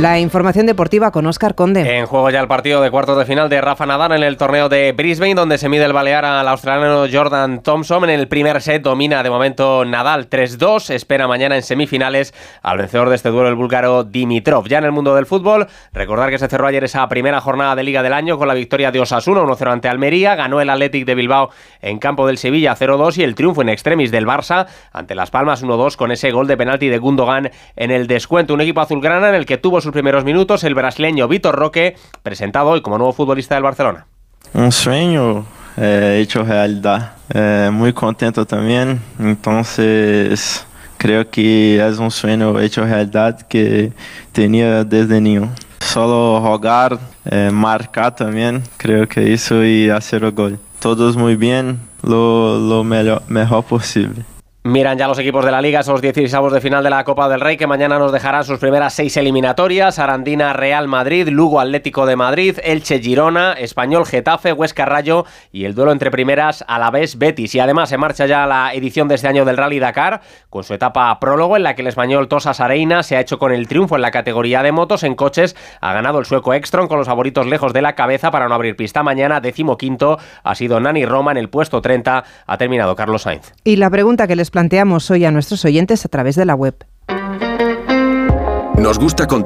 La información deportiva con Oscar Conde. En juego ya el partido de cuartos de final de Rafa Nadal en el torneo de Brisbane, donde se mide el balear al australiano Jordan Thompson. En el primer set domina de momento Nadal 3-2. Espera mañana en semifinales al vencedor de este duelo, el búlgaro Dimitrov. Ya en el mundo del fútbol, recordar que se cerró ayer esa primera jornada de Liga del Año con la victoria de Osasuna 1-0 ante Almería. Ganó el Athletic de Bilbao en campo del Sevilla 0-2 y el triunfo en extremis del Barça ante Las Palmas 1-2 con ese gol de penalti de Gundogan en el descuento. Un equipo azulgrana en el que tuvo sus primeros minutos el brasileño Vitor Roque, presentado hoy como nuevo futbolista del Barcelona. Un sueño eh, hecho realidad. Eh, muy contento también. Entonces creo que es un sueño hecho realidad que tenía desde niño. Solo jugar, eh, marcar también, creo que eso y hacer el gol. Todos muy bien, lo, lo mejor, mejor posible. Miran ya los equipos de la Liga esos 16 de final de la Copa del Rey que mañana nos dejarán sus primeras seis eliminatorias. Arandina Real Madrid, Lugo Atlético de Madrid, Elche Girona, Español Getafe, Huesca Rayo y el duelo entre primeras a la vez Betis. Y además se marcha ya la edición de este año del Rally Dakar con su etapa prólogo en la que el español Tosas Areina se ha hecho con el triunfo en la categoría de motos. En coches ha ganado el sueco Extron con los favoritos lejos de la cabeza para no abrir pista. Mañana decimoquinto ha sido Nani Roma en el puesto 30. Ha terminado Carlos Sainz. Y la pregunta que les planteamos hoy a nuestros oyentes a través de la web. Nos gusta